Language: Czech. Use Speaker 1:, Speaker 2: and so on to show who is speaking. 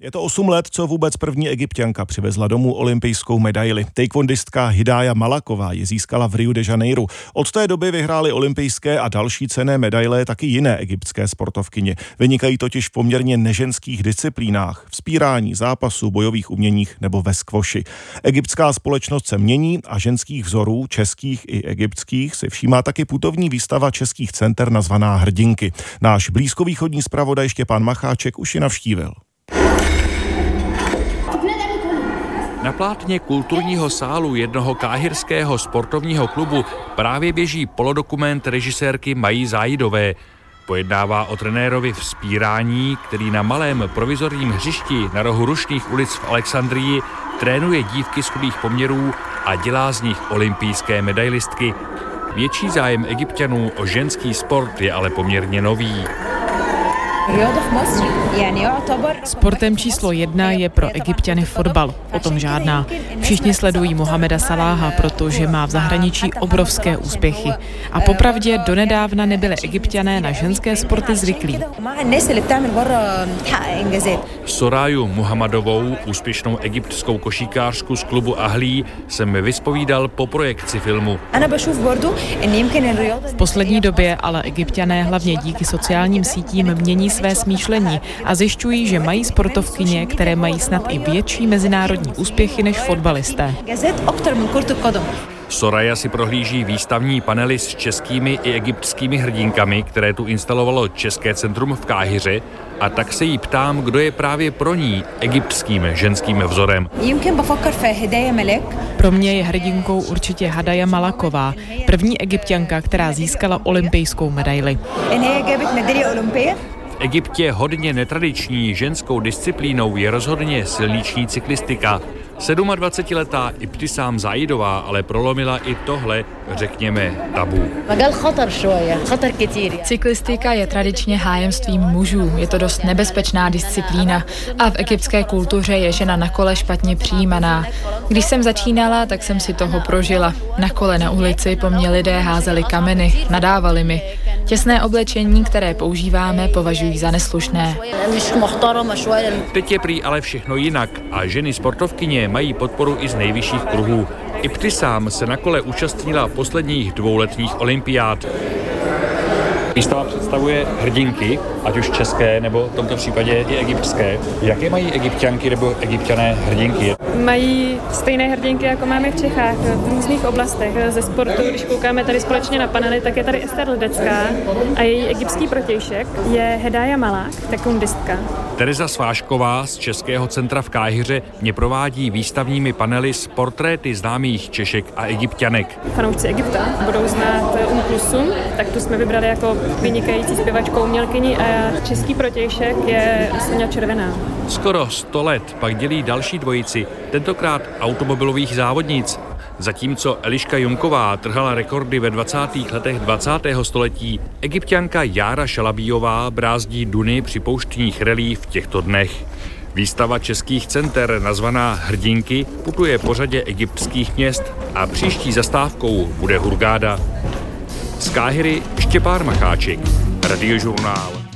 Speaker 1: Je to 8 let, co vůbec první egyptianka přivezla domů olympijskou medaili. Taekwondistka Hidaya Malaková je získala v Rio de Janeiro. Od té doby vyhrály olympijské a další cené medaile taky jiné egyptské sportovkyně. Vynikají totiž v poměrně neženských disciplínách, v spírání, zápasu, bojových uměních nebo ve skvoši. Egyptská společnost se mění a ženských vzorů, českých i egyptských, si všímá taky putovní výstava českých center nazvaná Hrdinky. Náš blízkovýchodní zpravodaj Štěpán Macháček už ji navštívil.
Speaker 2: Na plátně kulturního sálu jednoho káhirského sportovního klubu právě běží polodokument režisérky Mají Zájidové. Pojednává o trenérovi v spírání, který na malém provizorním hřišti na rohu rušných ulic v Alexandrii trénuje dívky z chudých poměrů a dělá z nich olympijské medailistky. Větší zájem egyptianů o ženský sport je ale poměrně nový.
Speaker 3: Sportem číslo jedna je pro egyptiany fotbal. O tom žádná. Všichni sledují Mohameda Saláha, protože má v zahraničí obrovské úspěchy. A popravdě donedávna nebyly egyptiané na ženské sporty zvyklí.
Speaker 2: Soraju Muhammadovou, úspěšnou egyptskou košíkářku z klubu Ahlí, jsem vyspovídal po projekci filmu.
Speaker 3: V poslední době ale egyptiané hlavně díky sociálním sítím mění své smýšlení a zjišťují, že mají sportovkyně, které mají snad i větší mezinárodní úspěchy než fotbalisté.
Speaker 2: Soraya si prohlíží výstavní panely s českými i egyptskými hrdinkami, které tu instalovalo České centrum v Káhyře a tak se jí ptám, kdo je právě pro ní egyptským ženským vzorem.
Speaker 3: Pro mě je hrdinkou určitě Hadaya Malaková, první egyptianka, která získala olympijskou medaili.
Speaker 2: V Egyptě hodně netradiční ženskou disciplínou je rozhodně silniční cyklistika. 27-letá Ibtisám Zaidová ale prolomila i tohle, řekněme, tabu.
Speaker 4: Cyklistika je tradičně hájemstvím mužů. Je to dost nebezpečná disciplína a v egyptské kultuře je žena na kole špatně přijímaná. Když jsem začínala, tak jsem si toho prožila. Na kole na ulici po mně lidé házeli kameny, nadávali mi. Těsné oblečení, které používáme, považují za neslušné.
Speaker 2: Teď je prý ale všechno jinak a ženy sportovkyně mají podporu i z nejvyšších kruhů. Ibtisám se na kole účastnila posledních dvouletních olympiád. Výstava představuje hrdinky, ať už české nebo v tomto případě i egyptské. Jaké mají egyptianky nebo egyptiané hrdinky?
Speaker 5: Mají stejné hrdinky, jako máme v Čechách, v různých oblastech. Ze sportu, když koukáme tady společně na panely, tak je tady Ester Ledecká a její egyptský protějšek je Hedaya Malák, tekundistka.
Speaker 2: Tereza Svášková z Českého centra v Káhyře mě provádí výstavními panely s portréty známých Češek a egyptianek.
Speaker 5: Fanoušci Egypta budou znát Klusum, tak tu jsme vybrali jako vynikající zpěvačkou umělkyni a český protějšek je Sonja Červená.
Speaker 2: Skoro 100 let pak dělí další dvojici, tentokrát automobilových závodnic. Zatímco Eliška Junková trhala rekordy ve 20. letech 20. století, egyptianka Jára Šalabíjová brázdí duny při pouštních relí v těchto dnech. Výstava českých center nazvaná Hrdinky putuje po řadě egyptských měst a příští zastávkou bude Hurgáda. Z Káhyry Štěpár Macháček, Radiožurnál.